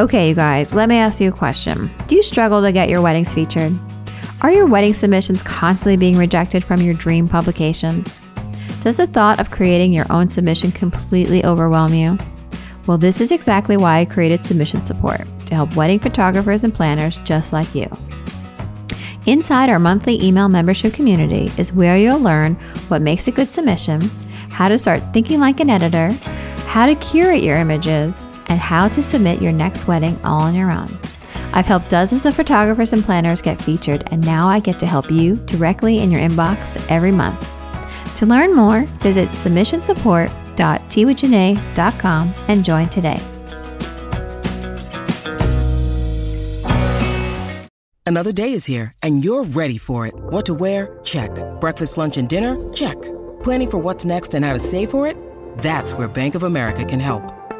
Okay, you guys, let me ask you a question. Do you struggle to get your weddings featured? Are your wedding submissions constantly being rejected from your dream publications? Does the thought of creating your own submission completely overwhelm you? Well, this is exactly why I created Submission Support to help wedding photographers and planners just like you. Inside our monthly email membership community is where you'll learn what makes a good submission, how to start thinking like an editor, how to curate your images, and how to submit your next wedding all on your own. I've helped dozens of photographers and planners get featured, and now I get to help you directly in your inbox every month. To learn more, visit submissionsupport.twjanae.com and join today. Another day is here, and you're ready for it. What to wear? Check. Breakfast, lunch, and dinner? Check. Planning for what's next and how to save for it? That's where Bank of America can help.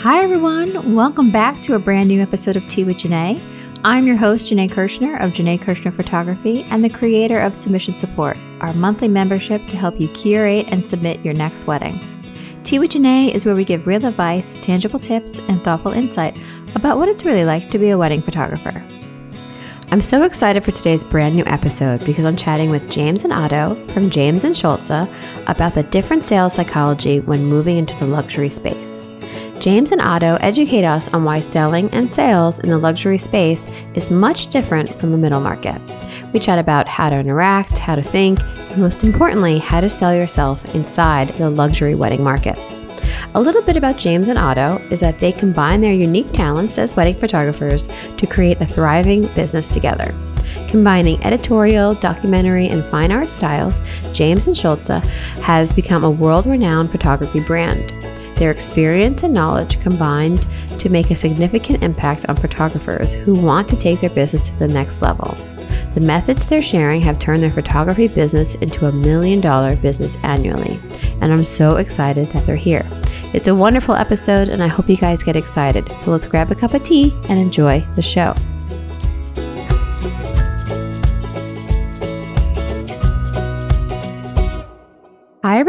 Hi, everyone. Welcome back to a brand new episode of Tea with Jaine. I'm your host, Jaine Kershner of Jaine Kershner Photography and the creator of Submission Support, our monthly membership to help you curate and submit your next wedding. Tea with Jaine is where we give real advice, tangible tips, and thoughtful insight about what it's really like to be a wedding photographer. I'm so excited for today's brand new episode because I'm chatting with James and Otto from James and Schulze about the different sales psychology when moving into the luxury space. James and Otto educate us on why selling and sales in the luxury space is much different from the middle market. We chat about how to interact, how to think, and most importantly, how to sell yourself inside the luxury wedding market. A little bit about James and Otto is that they combine their unique talents as wedding photographers to create a thriving business together. Combining editorial, documentary, and fine art styles, James and Schulze has become a world renowned photography brand. Their experience and knowledge combined to make a significant impact on photographers who want to take their business to the next level. The methods they're sharing have turned their photography business into a million dollar business annually, and I'm so excited that they're here. It's a wonderful episode, and I hope you guys get excited. So let's grab a cup of tea and enjoy the show.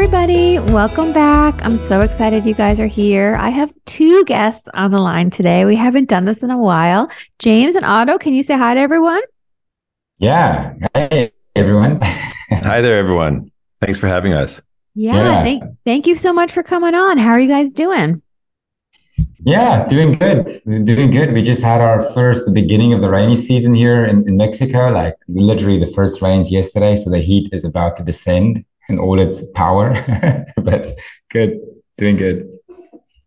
Everybody. Welcome back. I'm so excited you guys are here. I have two guests on the line today. We haven't done this in a while. James and Otto, can you say hi to everyone? Yeah. Hey, everyone. hi there, everyone. Thanks for having us. Yeah, yeah. Thank, thank you so much for coming on. How are you guys doing? Yeah, doing good. We're doing good. We just had our first beginning of the rainy season here in, in Mexico, like literally the first rains yesterday. So the heat is about to descend in all its power. but good, doing good.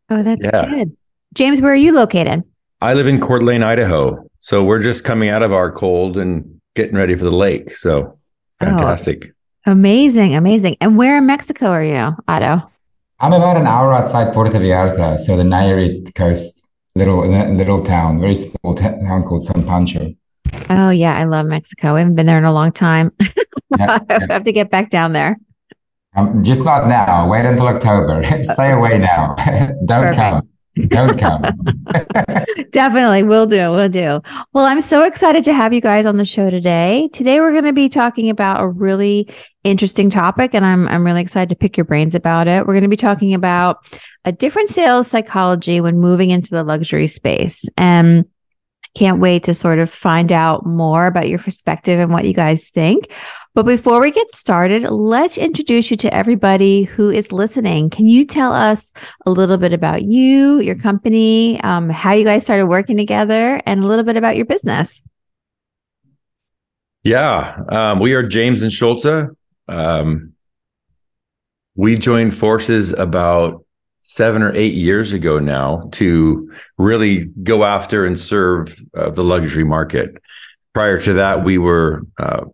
Oh, that's yeah. good. James, where are you located? I live in Coeur d'Alene, Idaho. So we're just coming out of our cold and getting ready for the lake. So oh, fantastic. Oh, amazing, amazing. And where in Mexico are you, Otto? I'm about an hour outside Puerto Vallarta, so the Nayarit coast, little little town, very small town called San Pancho. Oh yeah, I love Mexico. I haven't been there in a long time. yeah, I have to get back down there. Um, just not now. Wait until October. Stay away now. Don't Perfect. come. Don't come. Definitely. We'll do. We'll do. Well, I'm so excited to have you guys on the show today. Today we're going to be talking about a really interesting topic and I'm I'm really excited to pick your brains about it. We're going to be talking about a different sales psychology when moving into the luxury space. And can't wait to sort of find out more about your perspective and what you guys think. But before we get started, let's introduce you to everybody who is listening. Can you tell us a little bit about you, your company, um, how you guys started working together, and a little bit about your business? Yeah, um, we are James and Schulze. Um, we joined forces about seven or eight years ago now to really go after and serve uh, the luxury market. Prior to that, we were uh,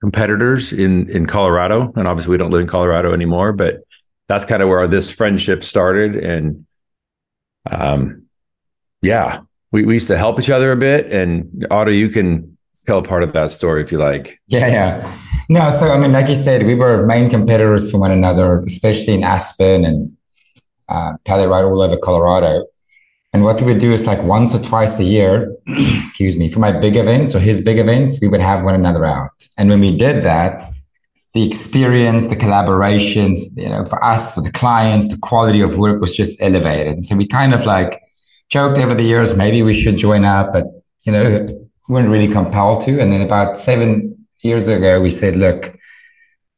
competitors in in Colorado, and obviously we don't live in Colorado anymore. But that's kind of where this friendship started, and um, yeah, we, we used to help each other a bit. And Otto, you can tell part of that story if you like. Yeah, yeah. No, so I mean, like you said, we were main competitors for one another, especially in Aspen and uh, Telluride all over Colorado. And what we would do is like once or twice a year, excuse me, for my big events or his big events, we would have one another out. And when we did that, the experience, the collaboration, you know, for us, for the clients, the quality of work was just elevated. And so we kind of like joked over the years, maybe we should join up, but you know, we weren't really compelled to. And then about seven years ago, we said, look,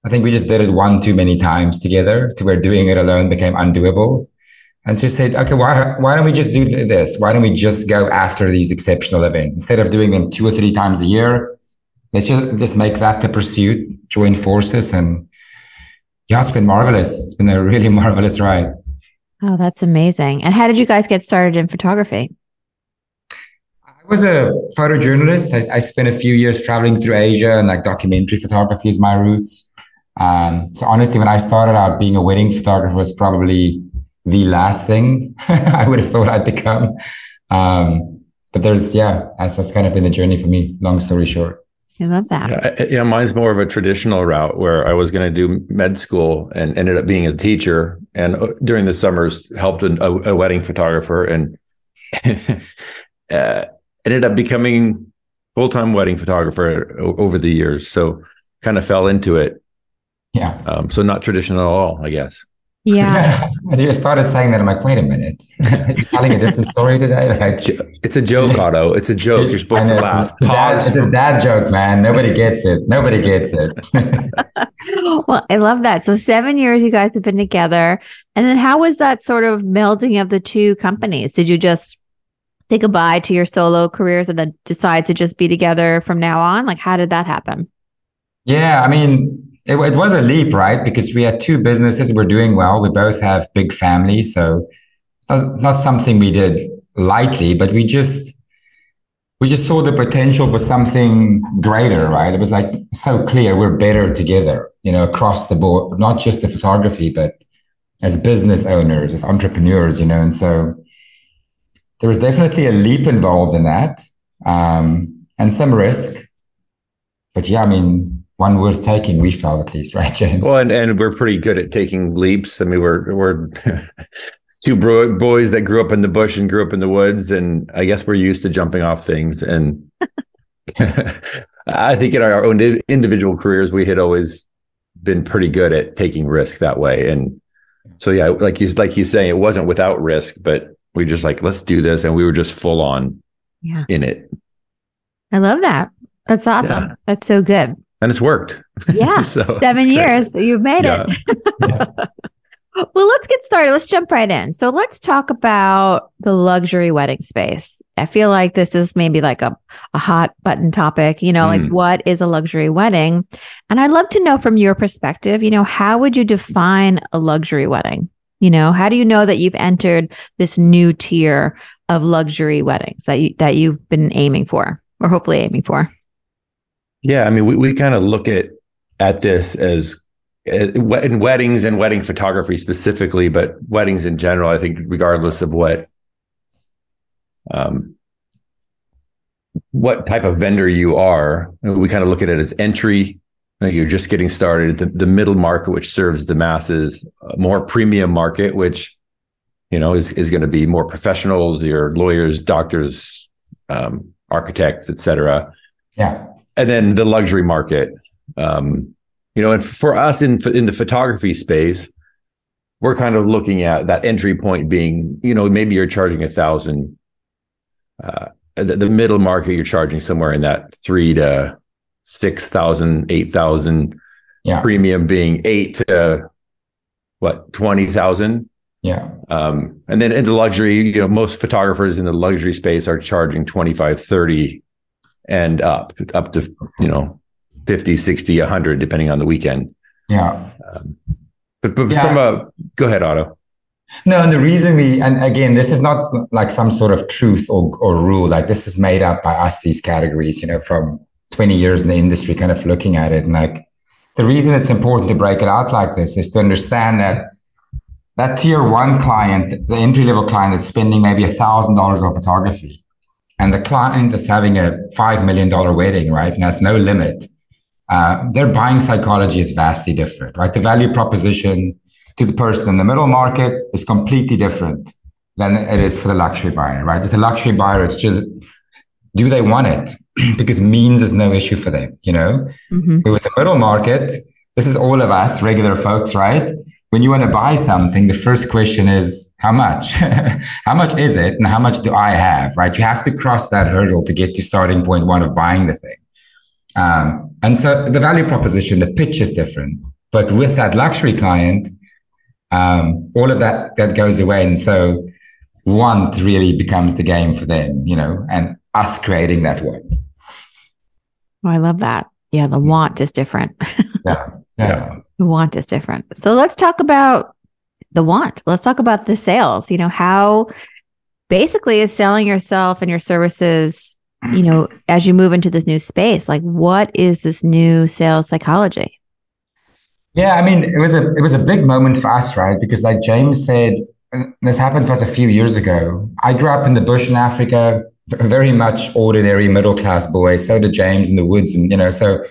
I think we just did it one too many times together to where doing it alone became undoable. And just said, okay, why, why don't we just do this? Why don't we just go after these exceptional events instead of doing them two or three times a year? Let's just, just make that the pursuit, join forces. And yeah, it's been marvelous. It's been a really marvelous ride. Oh, that's amazing. And how did you guys get started in photography? I was a photojournalist. I, I, spent a few years traveling through Asia and like documentary photography is my roots. Um, so honestly, when I started out being a wedding photographer was probably the last thing I would have thought I'd become. Um, but there's, yeah, that's, that's kind of been the journey for me. Long story short. I love that. Yeah, yeah, mine's more of a traditional route where I was going to do med school and ended up being a teacher. And uh, during the summers, helped a, a wedding photographer and uh, ended up becoming full time wedding photographer over the years. So kind of fell into it. Yeah. Um, so not traditional at all, I guess. Yeah. As you started saying that, I'm like, wait a minute. You're telling a different story today? Like, it's a joke, Otto. It's a joke. You're supposed to laugh. It's a, dad, it's a dad joke, man. Nobody gets it. Nobody gets it. well, I love that. So seven years you guys have been together. And then how was that sort of melding of the two companies? Did you just say goodbye to your solo careers and then decide to just be together from now on? Like, how did that happen? Yeah, I mean, it, it was a leap, right? Because we had two businesses, we're doing well. We both have big families. So it's not, not something we did lightly, but we just, we just saw the potential for something greater, right? It was like so clear we're better together, you know, across the board, not just the photography, but as business owners, as entrepreneurs, you know. And so there was definitely a leap involved in that um, and some risk. But yeah, I mean, one worth taking, we felt at least, right, James? Well, and, and we're pretty good at taking leaps. I mean, we're, we're, two bro- boys that grew up in the bush and grew up in the woods and i guess we're used to jumping off things and i think in our own individual careers we had always been pretty good at taking risk that way and so yeah like you like he's saying it wasn't without risk but we just like let's do this and we were just full on yeah. in it i love that that's awesome yeah. that's so good and it's worked. Yeah so seven years you've made yeah. it well let's get started. Let's jump right in. So let's talk about the luxury wedding space. I feel like this is maybe like a, a hot button topic you know mm. like what is a luxury wedding? And i'd love to know from your perspective you know how would you define a luxury wedding? You know, how do you know that you've entered this new tier of luxury weddings that you that you've been aiming for or hopefully aiming for? Yeah, I mean, we, we kind of look at at this as uh, in weddings and wedding photography specifically, but weddings in general. I think regardless of what um, what type of vendor you are, we kind of look at it as entry you're just getting started. The, the middle market, which serves the masses, more premium market, which you know is is going to be more professionals, your lawyers, doctors, um, architects, etc. Yeah, and then the luxury market. Um, you know, and for us in in the photography space, we're kind of looking at that entry point being, you know, maybe you're charging a thousand. Uh, the, the middle market, you're charging somewhere in that three to six thousand, eight thousand. yeah. premium being eight to what, 20,000. Yeah. Um, and then in the luxury, you know, most photographers in the luxury space are charging 25, 30 and up, up to, you know, 50, 60, 100, depending on the weekend. Yeah. Um, but, but yeah. from a, go ahead, Otto. No, and the reason we, and again, this is not like some sort of truth or, or rule. Like this is made up by us, these categories, you know, from 20 years in the industry kind of looking at it. And like the reason it's important to break it out like this is to understand that that tier one client, the entry level client that's spending maybe a thousand dollars on photography, and the client that's having a five million dollar wedding, right, and has no limit, uh, their buying psychology is vastly different, right? The value proposition to the person in the middle market is completely different than it is for the luxury buyer, right? With the luxury buyer, it's just do they want it? because means is no issue for them, you know? Mm-hmm. But with the middle market, this is all of us, regular folks, right? When you want to buy something, the first question is how much? how much is it? And how much do I have, right? You have to cross that hurdle to get to starting point one of buying the thing. Um, and so the value proposition, the pitch is different. But with that luxury client, um, all of that that goes away. And so want really becomes the game for them, you know, and us creating that want. Oh, I love that. Yeah, the want is different. yeah. Yeah. The want is different. So let's talk about the want. Let's talk about the sales. You know, how basically is selling yourself and your services, you know, as you move into this new space, like what is this new sales psychology? Yeah, I mean, it was a it was a big moment for us, right? Because like James said, this happened for us a few years ago. I grew up in the bush in Africa, very much ordinary middle class boy. So did James in the woods, and you know, so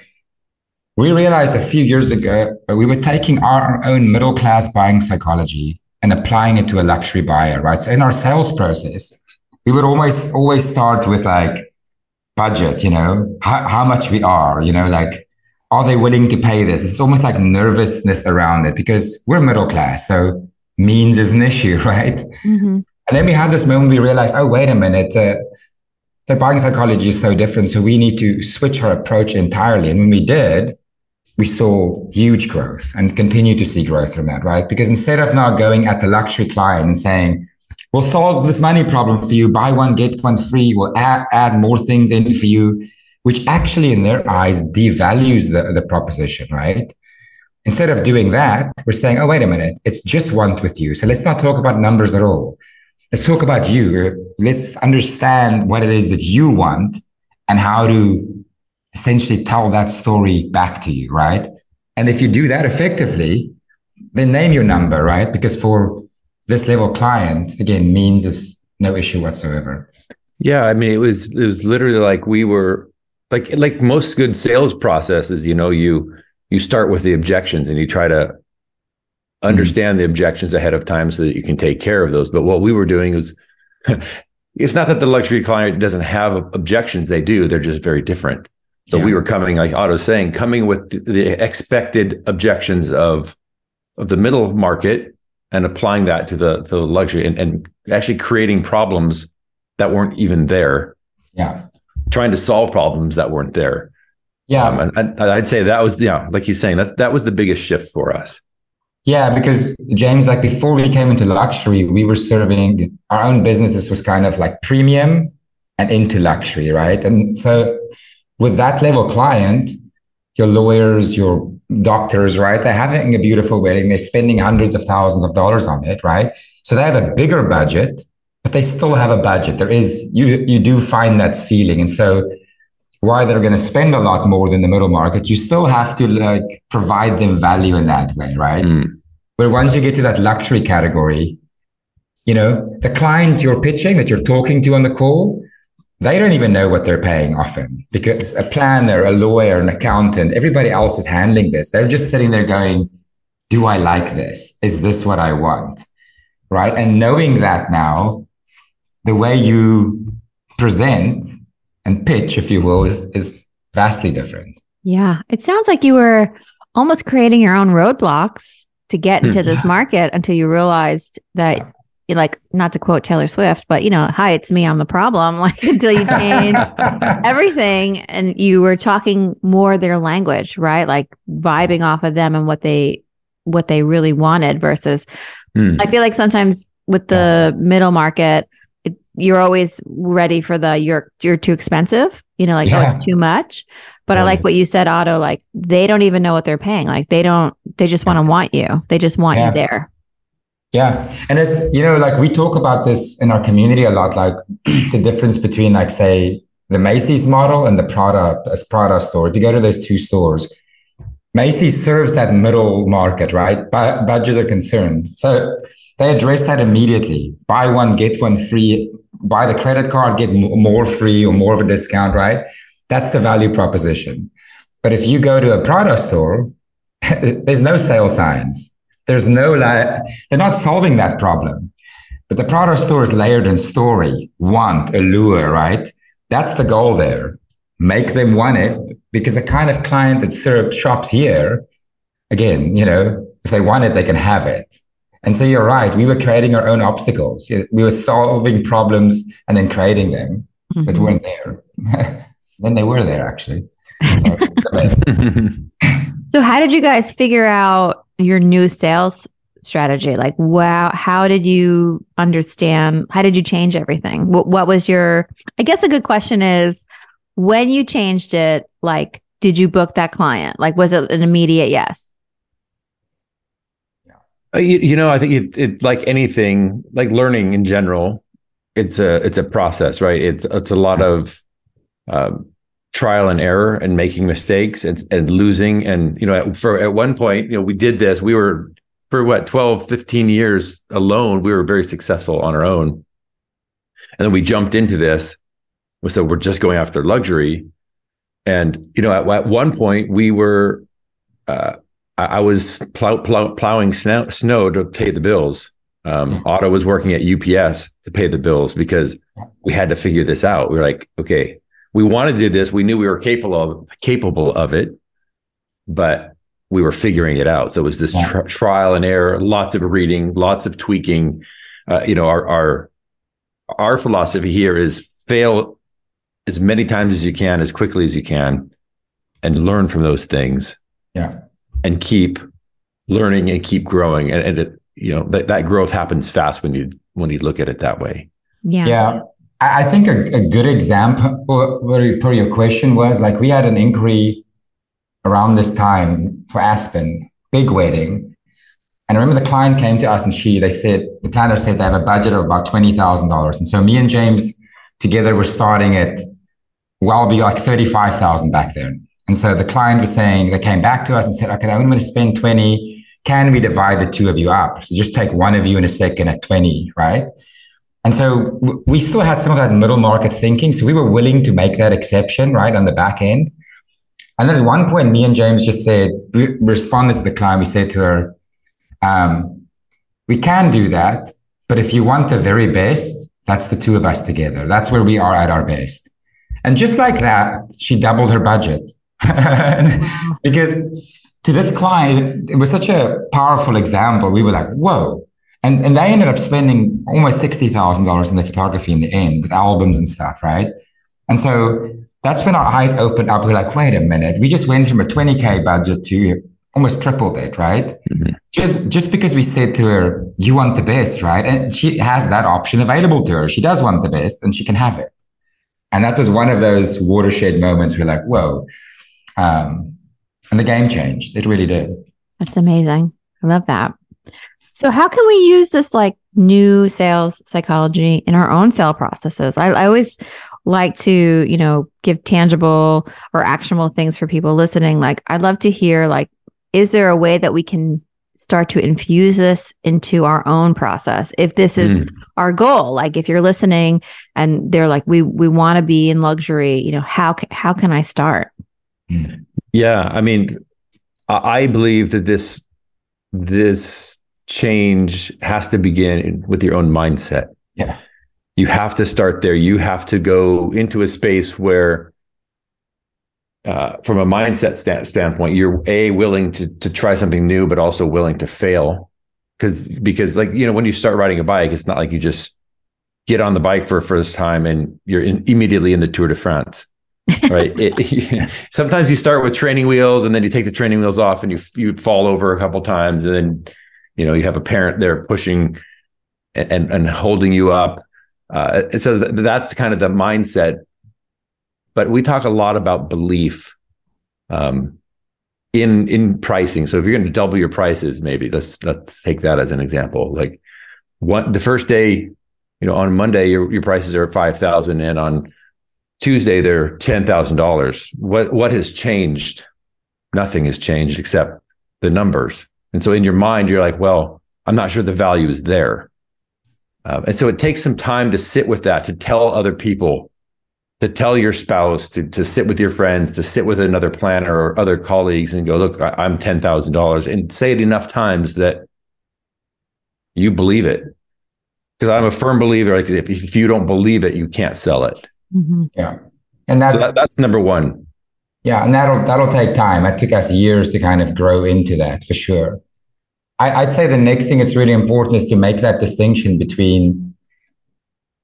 we realized a few years ago we were taking our own middle class buying psychology and applying it to a luxury buyer, right? So in our sales process, we would always always start with like budget, you know, how, how much we are, you know, like are they willing to pay this? It's almost like nervousness around it because we're middle class, so means is an issue, right? Mm-hmm. And then we had this moment we realized, oh, wait a minute, the, the buying psychology is so different. So we need to switch our approach entirely. And when we did, we saw huge growth and continue to see growth from that, right? Because instead of now going at the luxury client and saying, we'll solve this money problem for you, buy one, get one free, we'll add, add more things in for you, which actually in their eyes devalues the, the proposition, right? Instead of doing that, we're saying, oh, wait a minute, it's just want with you. So let's not talk about numbers at all. Let's talk about you. Let's understand what it is that you want and how to essentially tell that story back to you, right? And if you do that effectively, then name your number, right? Because for this level client, again, means is no issue whatsoever. Yeah, I mean, it was it was literally like we were like like most good sales processes. You know, you you start with the objections and you try to understand mm-hmm. the objections ahead of time so that you can take care of those. But what we were doing is it's not that the luxury client doesn't have objections, they do, they're just very different. So yeah. we were coming, like Otto's saying, coming with the, the expected objections of of the middle market and applying that to the to the luxury and, and actually creating problems that weren't even there. Yeah. Trying to solve problems that weren't there. Yeah, um, and I'd say that was yeah, like he's saying that that was the biggest shift for us. Yeah, because James, like before we came into luxury, we were serving our own businesses was kind of like premium and into luxury, right? And so with that level client, your lawyers, your doctors, right? They're having a beautiful wedding. They're spending hundreds of thousands of dollars on it, right? So they have a bigger budget, but they still have a budget. There is you you do find that ceiling, and so why they're going to spend a lot more than the middle market, you still have to like provide them value in that way, right? Mm. But once you get to that luxury category, you know, the client you're pitching that you're talking to on the call, they don't even know what they're paying often because a planner, a lawyer, an accountant, everybody else is handling this. They're just sitting there going, do I like this? Is this what I want? Right. And knowing that now, the way you present and pitch, if you will, is is vastly different. Yeah, it sounds like you were almost creating your own roadblocks to get hmm. into this market until you realized that like not to quote Taylor Swift, but you know, hi, it's me, I'm the problem. Like until you change everything and you were talking more their language, right? Like vibing off of them and what they what they really wanted versus mm. I feel like sometimes with the middle market, you're always ready for the you're you're too expensive you know like yeah. oh it's too much but right. i like what you said otto like they don't even know what they're paying like they don't they just want to want you they just want yeah. you there yeah and it's you know like we talk about this in our community a lot like the difference between like say the macy's model and the prada as prada store if you go to those two stores Macy's serves that middle market, right? Bu- budgets are concerned. So they address that immediately. Buy one, get one free. Buy the credit card, get more free or more of a discount, right? That's the value proposition. But if you go to a Prada store, there's no sale signs. There's no, la- they're not solving that problem. But the Prada store is layered in story, want, allure, right? That's the goal there. Make them want it because the kind of client that served shops here, again, you know, if they want it, they can have it. And so you're right. We were creating our own obstacles. We were solving problems and then creating them, mm-hmm. but weren't there. then they were there actually. So, so how did you guys figure out your new sales strategy? Like, wow, how did you understand? How did you change everything? What, what was your, I guess a good question is when you changed it, like, did you book that client? Like, was it an immediate yes? Uh, you, you, know, I think it, it, like anything, like learning in general, it's a it's a process, right? It's it's a lot of um, trial and error and making mistakes and, and losing. And you know, for at one point, you know, we did this. We were for what 12, 15 years alone. We were very successful on our own, and then we jumped into this. So we're just going after luxury, and you know, at, at one point we were. Uh, I was plow, plow, plowing snow, snow, to pay the bills. Um, Otto was working at UPS to pay the bills because we had to figure this out. We were like, okay, we wanted to do this. We knew we were capable of capable of it, but we were figuring it out. So it was this tri- trial and error, lots of reading, lots of tweaking. Uh, you know, our our our philosophy here is fail as many times as you can, as quickly as you can, and learn from those things. Yeah and keep learning and keep growing. And, and it, you know, that, that growth happens fast when you, when you look at it that way. Yeah. Yeah. I think a, a good example for your question was like we had an inquiry around this time for Aspen, big wedding. And I remember the client came to us and she, they said, the planner said they have a budget of about $20,000. And so me and James together were starting at, well, be like 35,000 back then. And so the client was saying, they came back to us and said, okay, I'm going to spend 20. Can we divide the two of you up? So just take one of you in a second at 20, right? And so we still had some of that middle market thinking. So we were willing to make that exception, right, on the back end. And then at one point, me and James just said, we responded to the client. We said to her, um, we can do that. But if you want the very best, that's the two of us together. That's where we are at our best. And just like that, she doubled her budget. because to this client, it was such a powerful example. We were like, whoa. And, and they ended up spending almost $60,000 in the photography in the end with albums and stuff, right? And so that's when our eyes opened up. We're like, wait a minute. We just went from a 20K budget to almost tripled it, right? Mm-hmm. Just, just because we said to her, you want the best, right? And she has that option available to her. She does want the best and she can have it. And that was one of those watershed moments. We're like, whoa, um, and the game changed. It really did. That's amazing. I love that. So, how can we use this like new sales psychology in our own sale processes? I, I always like to, you know, give tangible or actionable things for people listening. Like, I'd love to hear, like, is there a way that we can start to infuse this into our own process if this is mm. our goal like if you're listening and they're like we we want to be in luxury you know how how can i start yeah, I mean, I believe that this this change has to begin with your own mindset. Yeah. You have to start there. You have to go into a space where uh, from a mindset stand- standpoint, you're a willing to to try something new, but also willing to fail. Because because like you know, when you start riding a bike, it's not like you just get on the bike for a first time and you're in, immediately in the Tour de France right? It, sometimes you start with training wheels and then you take the training wheels off and you you fall over a couple times and then you know you have a parent there pushing and and holding you up. Uh, so th- that's kind of the mindset. But we talk a lot about belief um, in in pricing. So if you're going to double your prices, maybe let's let's take that as an example. Like one the first day, you know, on Monday your your prices are at five thousand, and on Tuesday they're ten thousand dollars. What what has changed nothing has changed except the numbers. And so in your mind, you're like, well, I'm not sure the value is there. Um, and so it takes some time to sit with that, to tell other people, to tell your spouse, to, to sit with your friends, to sit with another planner or other colleagues and go, look, I, I'm $10,000 and say it enough times that you believe it. Because I'm a firm believer, like if, if you don't believe it, you can't sell it. Mm-hmm. Yeah. And that, so that, that's number one. Yeah, and that'll that'll take time. It took us years to kind of grow into that for sure. I, would say the next thing that's really important is to make that distinction between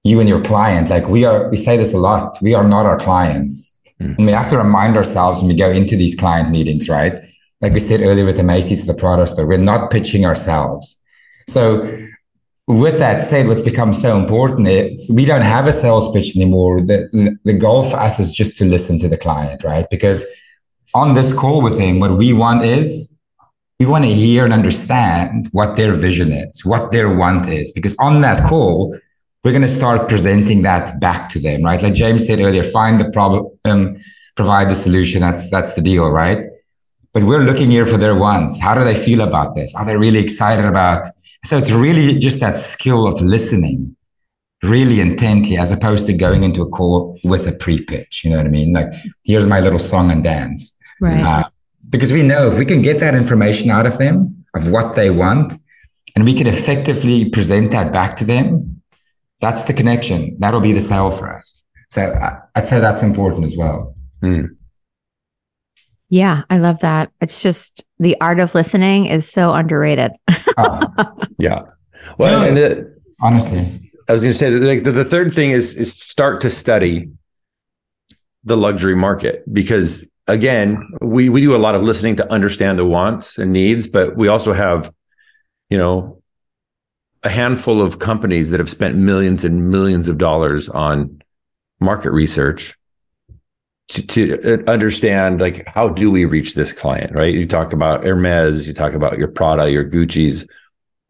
you and your client. Like we are, we say this a lot. We are not our clients, mm. and we have to remind ourselves when we go into these client meetings, right? Like we said earlier with the Macy's, the Prada store, we're not pitching ourselves. So with that said, what's become so important is we don't have a sales pitch anymore. The, the goal for us is just to listen to the client, right? Because on this call with him, what we want is we want to hear and understand what their vision is, what their want is. Because on that call, we're going to start presenting that back to them, right? Like James said earlier, find the problem, um, provide the solution. That's that's the deal, right? But we're looking here for their wants. How do they feel about this? Are they really excited about so it's really just that skill of listening really intently as opposed to going into a call with a pre-pitch. You know what I mean? Like, here's my little song and dance. Right. Uh, because we know if we can get that information out of them of what they want and we can effectively present that back to them, that's the connection. That'll be the sale for us. So I'd say that's important as well. Mm. Yeah, I love that. It's just the art of listening is so underrated. oh, yeah. Well, and the, honestly, I was going to say that like the, the third thing is is start to study the luxury market because again, we we do a lot of listening to understand the wants and needs, but we also have, you know, a handful of companies that have spent millions and millions of dollars on market research to, to uh, understand like how do we reach this client right? You talk about hermes you talk about your prada your gucci's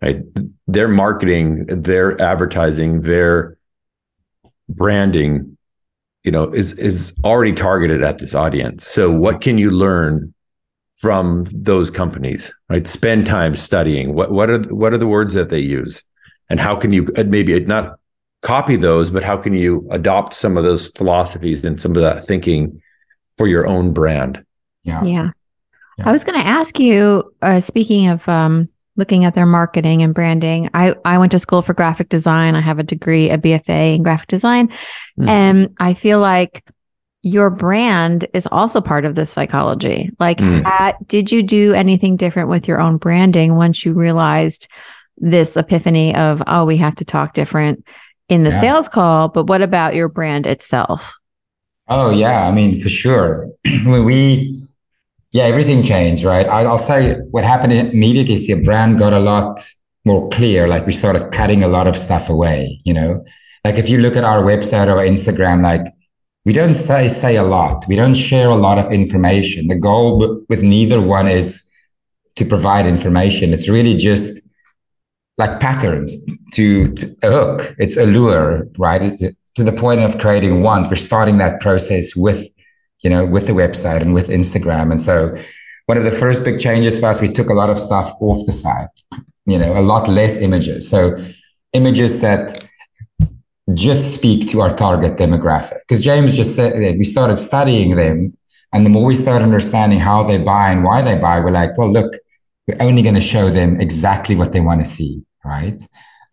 right? Their marketing their advertising their branding you know is is already targeted at this audience. So what can you learn from those companies right? Spend time studying. What what are what are the words that they use? And how can you maybe not copy those, but how can you adopt some of those philosophies and some of that thinking for your own brand? Yeah. Yeah. yeah. I was going to ask you, uh, speaking of um, looking at their marketing and branding, I, I went to school for graphic design. I have a degree, a BFA in graphic design. Mm. And I feel like your brand is also part of this psychology. Like, mm. at, did you do anything different with your own branding once you realized this epiphany of, oh, we have to talk different? In the yeah. sales call, but what about your brand itself? Oh yeah, I mean for sure. when we, yeah, everything changed, right? I, will say what happened immediately is the brand got a lot more clear. Like we started cutting a lot of stuff away. You know, like if you look at our website or Instagram, like we don't say say a lot. We don't share a lot of information. The goal with neither one is to provide information. It's really just like patterns to, to a hook. It's a lure, right? It's to the point of creating one. We're starting that process with, you know, with the website and with Instagram. And so one of the first big changes for us, we took a lot of stuff off the site, you know, a lot less images. So images that just speak to our target demographic. Because James just said that we started studying them. And the more we started understanding how they buy and why they buy, we're like, well, look, we're only going to show them exactly what they want to see, right?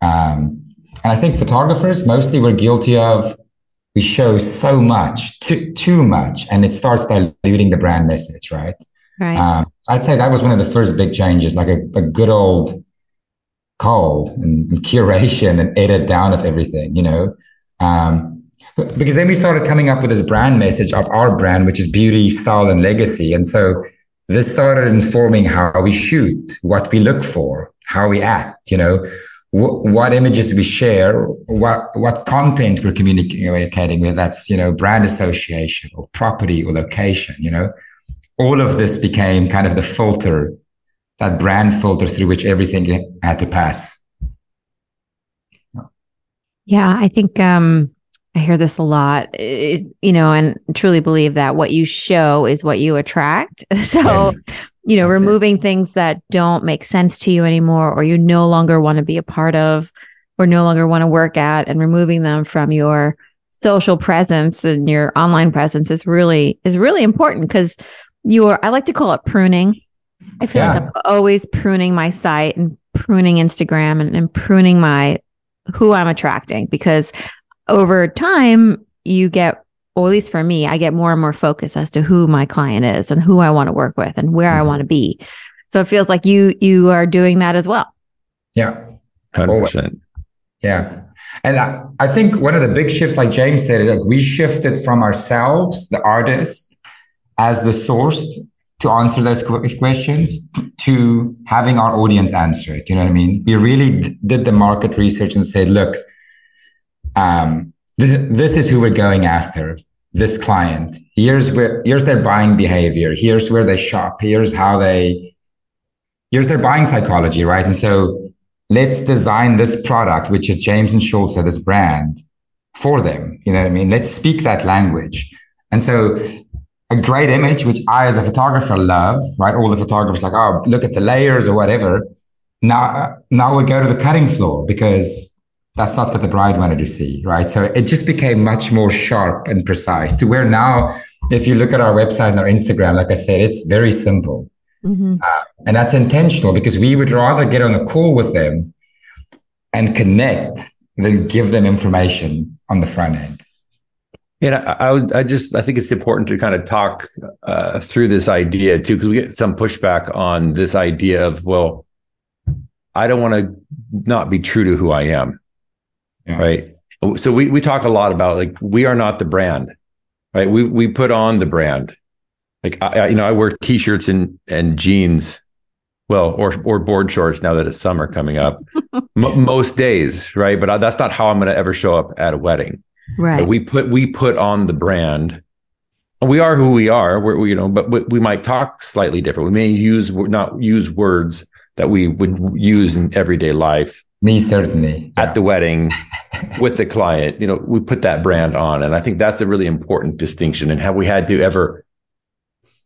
Um, and I think photographers mostly we're guilty of we show so much, too too much, and it starts diluting the brand message, right? Right. Um, I'd say that was one of the first big changes, like a, a good old call and, and, curation and edit down of everything, you know. Um, because then we started coming up with this brand message of our brand, which is beauty, style, and legacy. And so this started informing how we shoot, what we look for, how we act, you know, wh- what images we share, what, what content we're communicating with. That's, you know, brand association or property or location, you know, all of this became kind of the filter, that brand filter through which everything had to pass. Yeah, I think um, I hear this a lot, it, you know, and truly believe that what you show is what you attract. So, yes, you know, removing it. things that don't make sense to you anymore, or you no longer want to be a part of, or no longer want to work at, and removing them from your social presence and your online presence is really is really important because you are. I like to call it pruning. I feel yeah. like I'm always pruning my site and pruning Instagram and, and pruning my who I'm attracting because over time you get or at least for me, I get more and more focus as to who my client is and who I want to work with and where mm-hmm. I want to be. So it feels like you you are doing that as well. Yeah. 100%. Yeah. And I, I, think one of the big shifts, like James said, like we shifted from ourselves, the artist, as the source to answer those questions to having our audience answer it. You know what I mean? We really d- did the market research and said, look, um, this, this is who we're going after. This client. Here's where here's their buying behavior. Here's where they shop. Here's how they. Here's their buying psychology, right? And so let's design this product, which is James and Schulze, this brand, for them. You know what I mean? Let's speak that language. And so a great image, which I as a photographer loved, right? All the photographers like, oh, look at the layers or whatever. Now, now we go to the cutting floor because that's not what the bride wanted to see, right? So it just became much more sharp and precise to where now, if you look at our website and our Instagram, like I said, it's very simple. Mm-hmm. Uh, and that's intentional because we would rather get on a call with them and connect than give them information on the front end. Yeah, I, I would. I just. I think it's important to kind of talk uh, through this idea too, because we get some pushback on this idea of, well, I don't want to not be true to who I am yeah. right? So we we talk a lot about like we are not the brand, right? We we put on the brand. Like I, I you know I wear t-shirts and and jeans, well, or or board shorts now that it's summer coming up, M- most days, right? But I, that's not how I'm going to ever show up at a wedding. Right. But we put we put on the brand. We are who we are. We're we, you know, but we, we might talk slightly different. We may use not use words that we would use in everyday life me certainly. Yeah. At the wedding with the client, you know, we put that brand on. And I think that's a really important distinction. And have we had to ever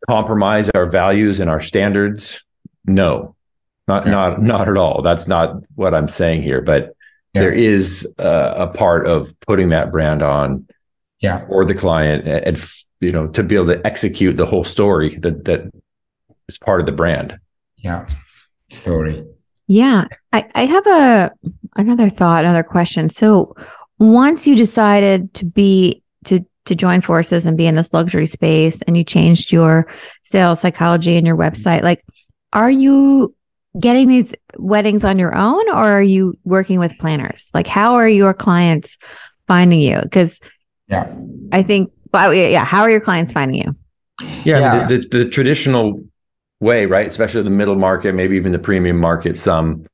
compromise our values and our standards? No, not, yeah. not, not at all. That's not what I'm saying here. But yeah. there is a, a, part of putting that brand on yeah. for the client and, and, you know, to be able to execute the whole story that, that is part of the brand. Yeah. Story. Yeah, I, I have a another thought, another question. So once you decided to be to to join forces and be in this luxury space and you changed your sales psychology and your website, like are you getting these weddings on your own or are you working with planners? Like how are your clients finding you? Because yeah, I think well, yeah, how are your clients finding you? Yeah, yeah. the, the, the traditional way, right? Especially the middle market, maybe even the premium market, some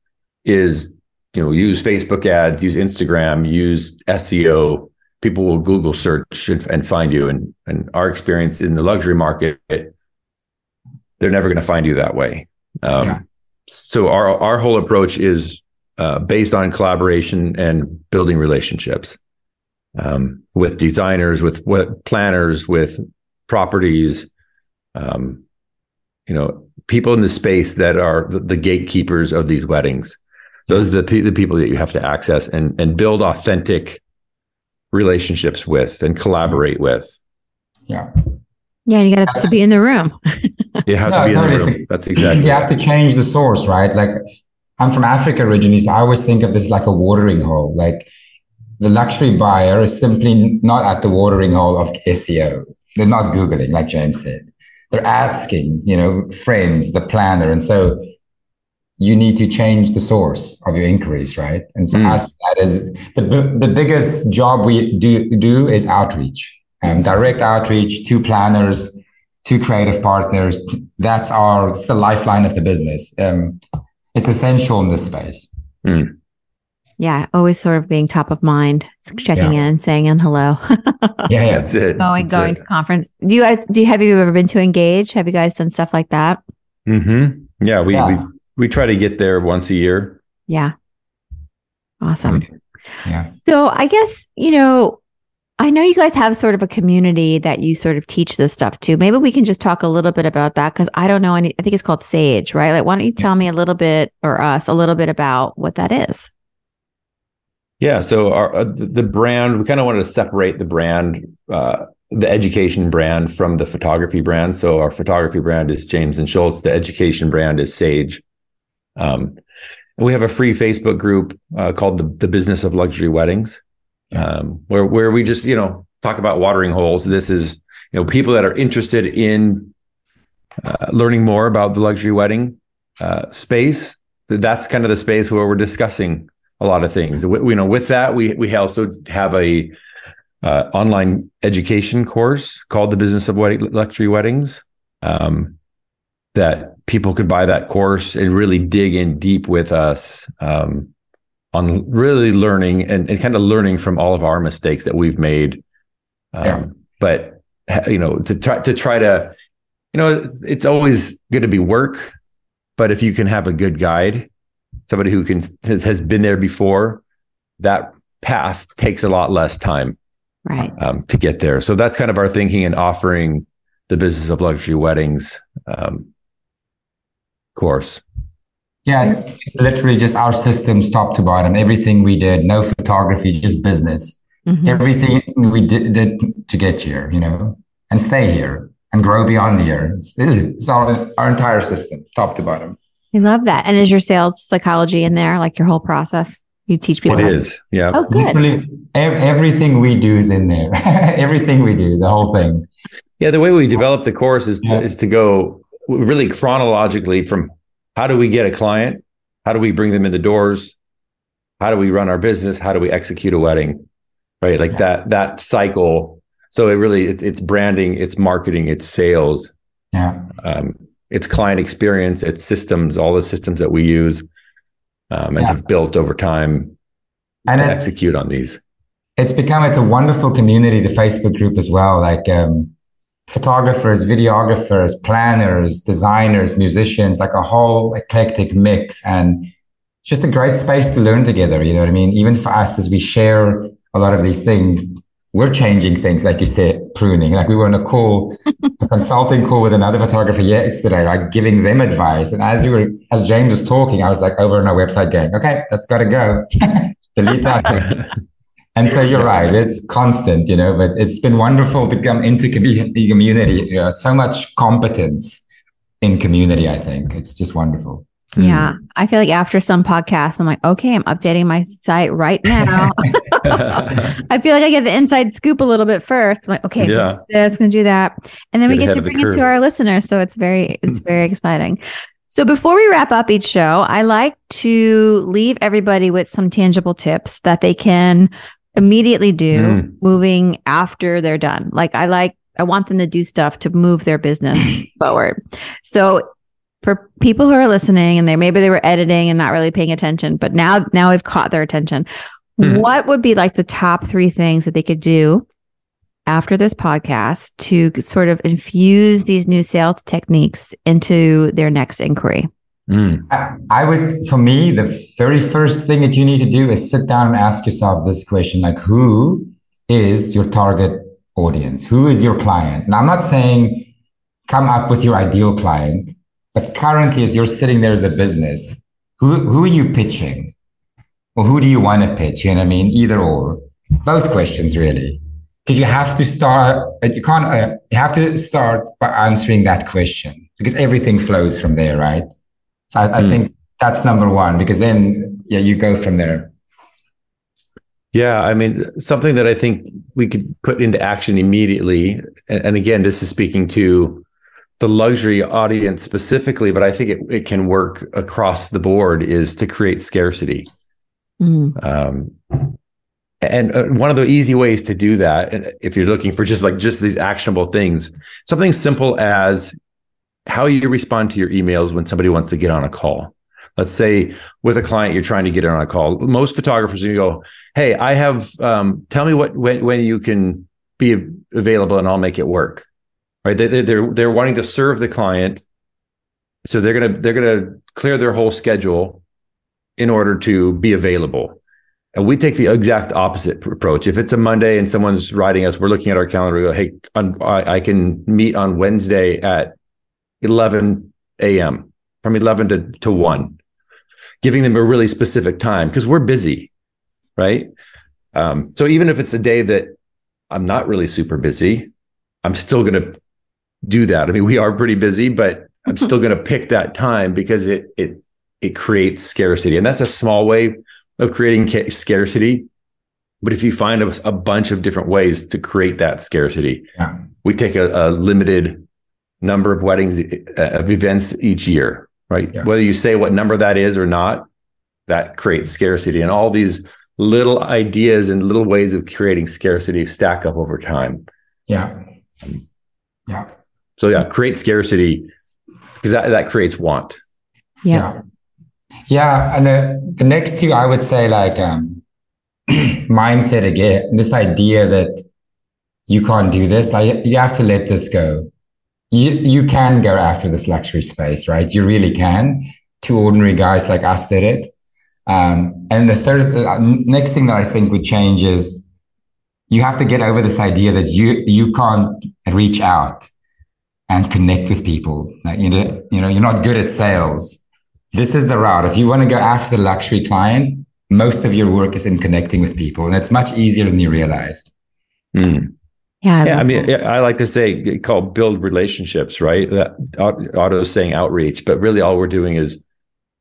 is, you know, use Facebook ads, use Instagram, use SEO. People will Google search and, and find you. And, and our experience in the luxury market, they're never going to find you that way. Um, yeah. So our, our whole approach is uh, based on collaboration and building relationships um, with designers, with what planners, with properties, um, you know, people in the space that are the, the gatekeepers of these weddings. Those are the, the people that you have to access and, and build authentic relationships with and collaborate with. Yeah. Yeah, you got to be in the room. you have to be in the room. That's exactly. You have to change the source, right? Like, I'm from Africa originally, so I always think of this like a watering hole. Like, the luxury buyer is simply not at the watering hole of SEO. They're not Googling, like James said they're asking, you know, friends, the planner. And so you need to change the source of your inquiries, right? And for mm. us, that is the, the biggest job we do, do is outreach, um, direct outreach to planners, to creative partners. That's our, it's the lifeline of the business. Um, it's essential in this space. Mm yeah, always sort of being top of mind, checking yeah. in, saying in hello. yeah, yeah, that's it. Going, that's going it. to conference. Do you guys? Do you have you ever been to Engage? Have you guys done stuff like that? Hmm. Yeah, we yeah. we we try to get there once a year. Yeah. Awesome. Yeah. So I guess you know I know you guys have sort of a community that you sort of teach this stuff to. Maybe we can just talk a little bit about that because I don't know any. I think it's called Sage, right? Like, why don't you tell me a little bit or us a little bit about what that is? Yeah. So our uh, the brand we kind of wanted to separate the brand, uh, the education brand from the photography brand. So our photography brand is James and Schulze. The education brand is Sage. Um, and we have a free Facebook group uh, called the the Business of Luxury Weddings um, where where we just you know talk about watering holes. This is you know people that are interested in uh, learning more about the luxury wedding uh, space. That's kind of the space where we're discussing a lot of things. We, you know, with that, we we also have a uh, online education course called the Business of Wedding, Luxury Weddings. Um, that people could buy that course and really dig in deep with us um, on really learning and, and kind of learning from all of our mistakes that we've made. Um, yeah. But you know, to try to try to, you know, it's always going to be work, but if you can have a good guide, somebody who can has, has been there before, that path takes a lot less time, right, um, to get there. So that's kind of our thinking and offering the business of luxury weddings um, course. Yeah, it's, it's literally just our systems top to bottom. Everything we did, no photography, just business. Mm-hmm. Everything we did, did, to get here, you know, and stay here and grow beyond here. It's, it's our, our entire system, top to bottom. I love that. And is your sales psychology in there, like your whole process? You teach people. It is, yeah. Oh, good. Literally, ev- everything we do is in there. everything we do, the whole thing. Yeah, the way we develop the course is to, yeah. is to go really chronologically from how do we get a client? How do we bring them in the doors? How do we run our business? How do we execute a wedding? Right, like yeah. that that cycle. So it really it, it's branding, it's marketing, it's sales. Yeah. Um, it's client experience, it's systems, all the systems that we use um, and yeah. have built over time and to execute on these. It's become it's a wonderful community, the Facebook group as well. Like um, photographers, videographers, planners, designers, musicians, like a whole eclectic mix. And just a great space to learn together. You know what I mean? Even for us, as we share a lot of these things, we're changing things, like you said, pruning. Like we were on a call, a consulting call with another photographer yesterday, like giving them advice. And as we were, as James was talking, I was like over on our website going, okay, that's got to go. Delete that. And so you're right, it's constant, you know, but it's been wonderful to come into the community. You know, so much competence in community, I think. It's just wonderful. Yeah. Mm. I feel like after some podcasts, I'm like, okay, I'm updating my site right now. I feel like I get the inside scoop a little bit first. I'm like, okay, yeah, that's gonna do that. And then get we get to bring it to our listeners. So it's very, it's very exciting. So before we wrap up each show, I like to leave everybody with some tangible tips that they can immediately do mm. moving after they're done. Like I like, I want them to do stuff to move their business forward. So for people who are listening and they maybe they were editing and not really paying attention, but now now I've caught their attention. Mm. What would be like the top three things that they could do after this podcast to sort of infuse these new sales techniques into their next inquiry? Mm. I, would, for me, the very first thing that you need to do is sit down and ask yourself this question like, who is your target audience? Who is your client? And I'm not saying come up with your ideal client, but currently, as you're sitting there as a business, who, who are you pitching? Or who do you want to pitch? You know what I mean? Either or. Both questions, really. Because you have to start, you can't, uh, you have to start by answering that question because everything flows from there, right? So I, I mm. think that's number one because then yeah, you go from there. Yeah, I mean, something that I think we could put into action immediately. And, again, this is speaking to the luxury audience specifically, but I think it, it can work across the board is to create scarcity. Mm. Um, and uh, one of the easy ways to do that, if you're looking for just like just these actionable things, something simple as how you respond to your emails when somebody wants to get on a call. Let's say with a client, you're trying to get on a call. Most photographers, you go, Hey, I have, um, tell me what, when, when you can be available and I'll make it work. Right. They, they're, they're wanting to serve the client. So they're to, they're to clear their whole schedule in order to be available. And we take the exact opposite approach. If it's a Monday and someone's writing us, we're looking at our calendar. We go, hey, on, I, I can meet on Wednesday at 11 a.m. from 11 to, to 1, giving them a really specific time because we're busy, right? Um, so even if it's a day that I'm not really super busy, I'm still going to do that. I mean, we are pretty busy, but I'm still going to pick that time because it it it creates scarcity, and that's a small way of creating ca- scarcity. But if you find a, a, bunch of different ways to create that scarcity, yeah. we take a, a, limited number of weddings uh, of events each year, right? Yeah. Whether you say what number that is or not, that creates scarcity, and all these little ideas and little ways of creating scarcity stack up over time. Yeah, yeah. So yeah, create scarcity because that, that creates want. Yeah. Yeah. yeah. And the, the next two, I would say like um, mindset again, this idea that you can't do this, like you have to let this go. You, you can go after this luxury space, right? You really can. Two ordinary guys like us did it. Um, and the third, the uh, next thing that I think would change is you have to get over this idea that you, you can't reach out and connect with people. Like, you know, you know, you're not good at sales. This is the route. If you want to go after the luxury client, most of your work is in connecting with people, and it's much easier than you realize. Mm. Yeah, yeah. I mean, I like to say call build relationships, right? That Otto is saying outreach, but really all we're doing is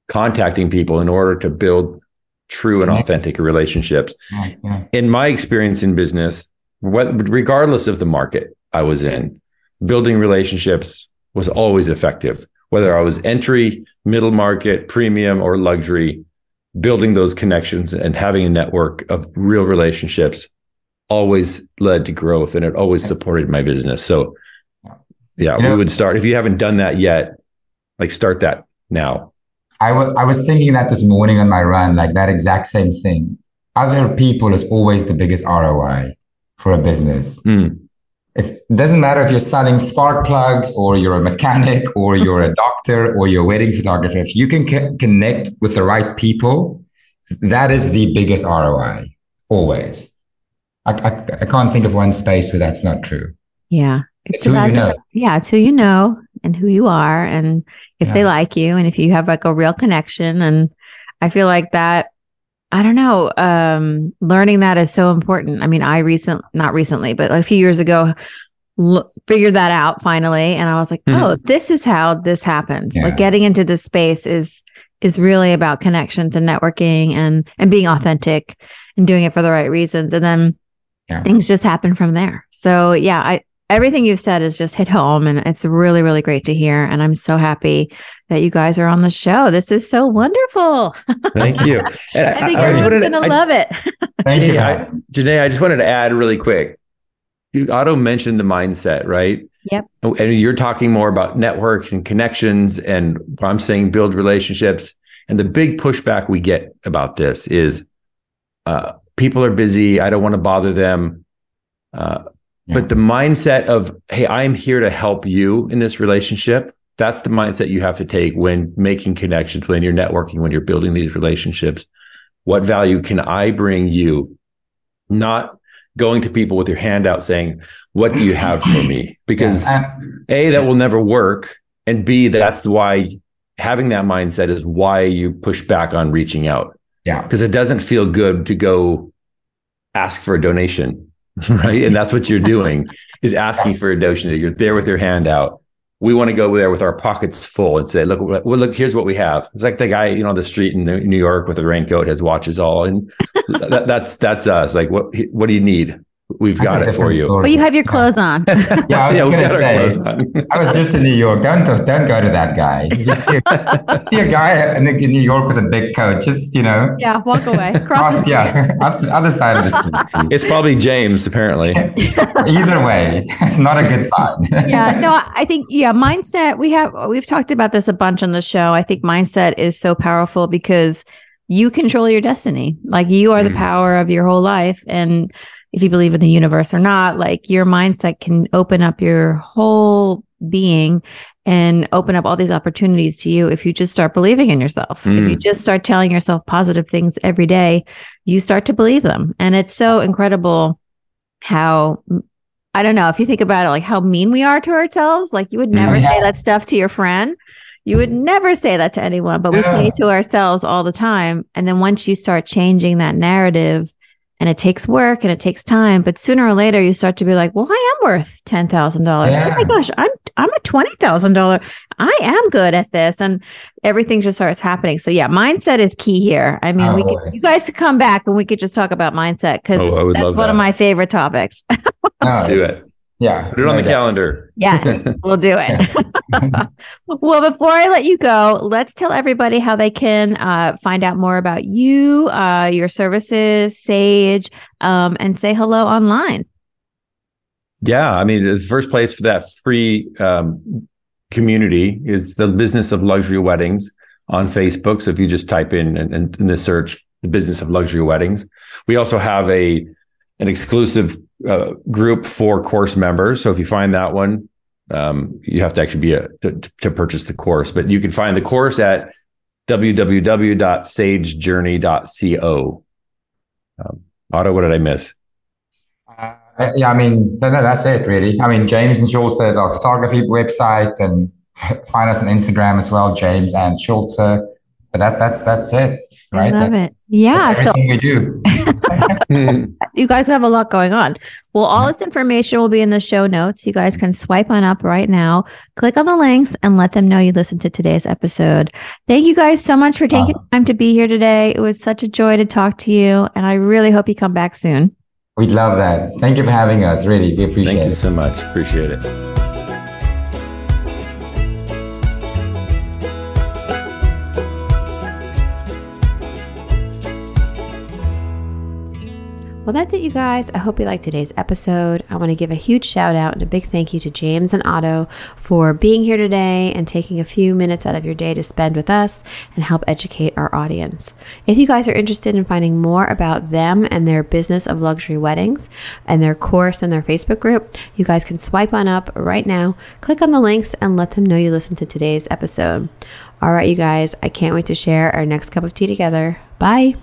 contacting people in order to build true and authentic relationships. Yeah, yeah. In my experience in business, what, regardless of the market I was in, building relationships was always effective, whether I was entry, middle market, premium, or luxury. Building those connections and having a network of real relationships always led to growth and it always supported my business. So, yeah, you know, we would start. If you haven't done that yet, like start that now. I, w- I was thinking that this morning on my run, like that exact same thing. Other people is always the biggest ROI for a business. Mm if it doesn't matter if you're selling spark plugs or you're a mechanic or you're a doctor or you're a wedding photographer, if you can c- connect with the right people, that is the biggest ROI always. I, I, I, can't think of one space where that's not true. Yeah. It's, it's who you know. Yeah. It's who you know and who you are. And if yeah. they like you and if you have like a real connection. And I feel like that I don't know. Um, learning that is so important. I mean, I recent, not recently, but a few years ago, l- figured that out finally, and I was like, mm-hmm. oh, this is how this happens. Yeah. Like getting into this space is is really about connections and networking and and being authentic and doing it for the right reasons, and then yeah. things just happen from there. So yeah, I everything you've said is just hit home and it's really really great to hear and i'm so happy that you guys are on the show. This is so wonderful. Thank you. And i think I, everyone's gonna I, love it. Thank you. I, Jaine, i just wanted to add really quick. You Otto mentioned the mindset right? Yep. And you're talking more about networks and connections and i'm saying build relationships. And the big pushback we get about this is uh, people are busy. I don't want to bother them. Uh, but the mindset of, hey, I'm here to help you in this relationship, that's the mindset you have to take when making connections, when you're networking, when you're building these relationships. What value can I bring you? Not going to people with your hand out saying, What do you have for me? Because yeah. A, that will never work. And B, that's why having that mindset is why you push back on reaching out. Yeah. Because it doesn't feel good to go ask for a donation right? And that's what you're doing is asking for a donation. You're there with your hand out. We want to go there with our pockets full and say, look, well, look, here's what we have. It's like the guy, you know, on the street in New York with a raincoat, has watches all, and that, that's that's us. Like, what what do you need? We've got it for you. But you have your clothes on. yeah, I was yeah, gonna say. I was just in New York. Don't don't go to that guy. You see, a, see a guy in, New York with a big coat. Just you know. Yeah, walk away. Cross. yeah, other side of the street. It's probably James, apparently. Either way, it's not a good sign. yeah, no, I think yeah, mindset. We have we've talked about this a bunch on the show. I think mindset is so powerful because you control your destiny. Like you are the mm. power of your whole life, and if you believe in the universe or not, like your mindset can open up your whole being and open up all these opportunities to you if you just start believing in yourself. Mm. If you just start telling yourself positive things every day, you start to believe them. And it's so incredible how I don't know if you think about it, like how mean we are to ourselves. Like you would mm, never yeah. say that stuff to your friend. You would never say that to anyone, but yeah. we say it to ourselves all the time. And then once you start changing that narrative, and it takes work and it takes time, but sooner or later you start to be like, well, I am worth ten thousand dollars. Oh my gosh, I'm I'm a twenty thousand dollar. I am good at this, and everything just starts happening. So yeah, mindset is key here. I mean, oh, we could, you guys could come back and we could just talk about mindset because oh, that's one that. of my favorite topics. Let's do it. Yeah. Put it on the calendar. Yes, we'll do it. well, before I let you go, let's tell everybody how they can uh, find out more about you, uh, your services, Sage, um, and say hello online. Yeah. I mean, the first place for that free um, community is the business of luxury weddings on Facebook. So if you just type in, in, in the search, the business of luxury weddings, we also have a an exclusive uh, group for course members. So if you find that one, um, you have to actually be a to, to, purchase the course. But you can find the course at www.sagejourney.co. Um, Otto, what did I miss? Uh, yeah, I mean, no, no, that's it, really. I mean, James and Schulze is our photography website, and find us on Instagram as well, James and Schulze. But that, that's that's it right? I love that's, it. Yeah. everything so, we do. you guys have a lot going on. Well, all this information will be in the show notes. You guys can swipe on up right now, click on the links, and let them know you listened to today's episode. Thank you guys so much for taking time to be here today. It was such a joy to talk to you, and I really hope you come back soon. We'd love that. Thank you for having us. Really, we appreciate Thank it. Thank you so much. Appreciate it. Well, that's it, you guys. I hope you liked today's episode. I want to give a huge shout out and a big thank you to James and Otto for being here today and taking a few minutes out of your day to spend with us and help educate our audience. If you guys are interested in finding more about them and their business of luxury weddings and their course and their Facebook group, you guys can swipe on up right now, click on the links, and let them know you listened to today's episode. All right, you guys, I can't wait to share our next cup of tea together. Bye.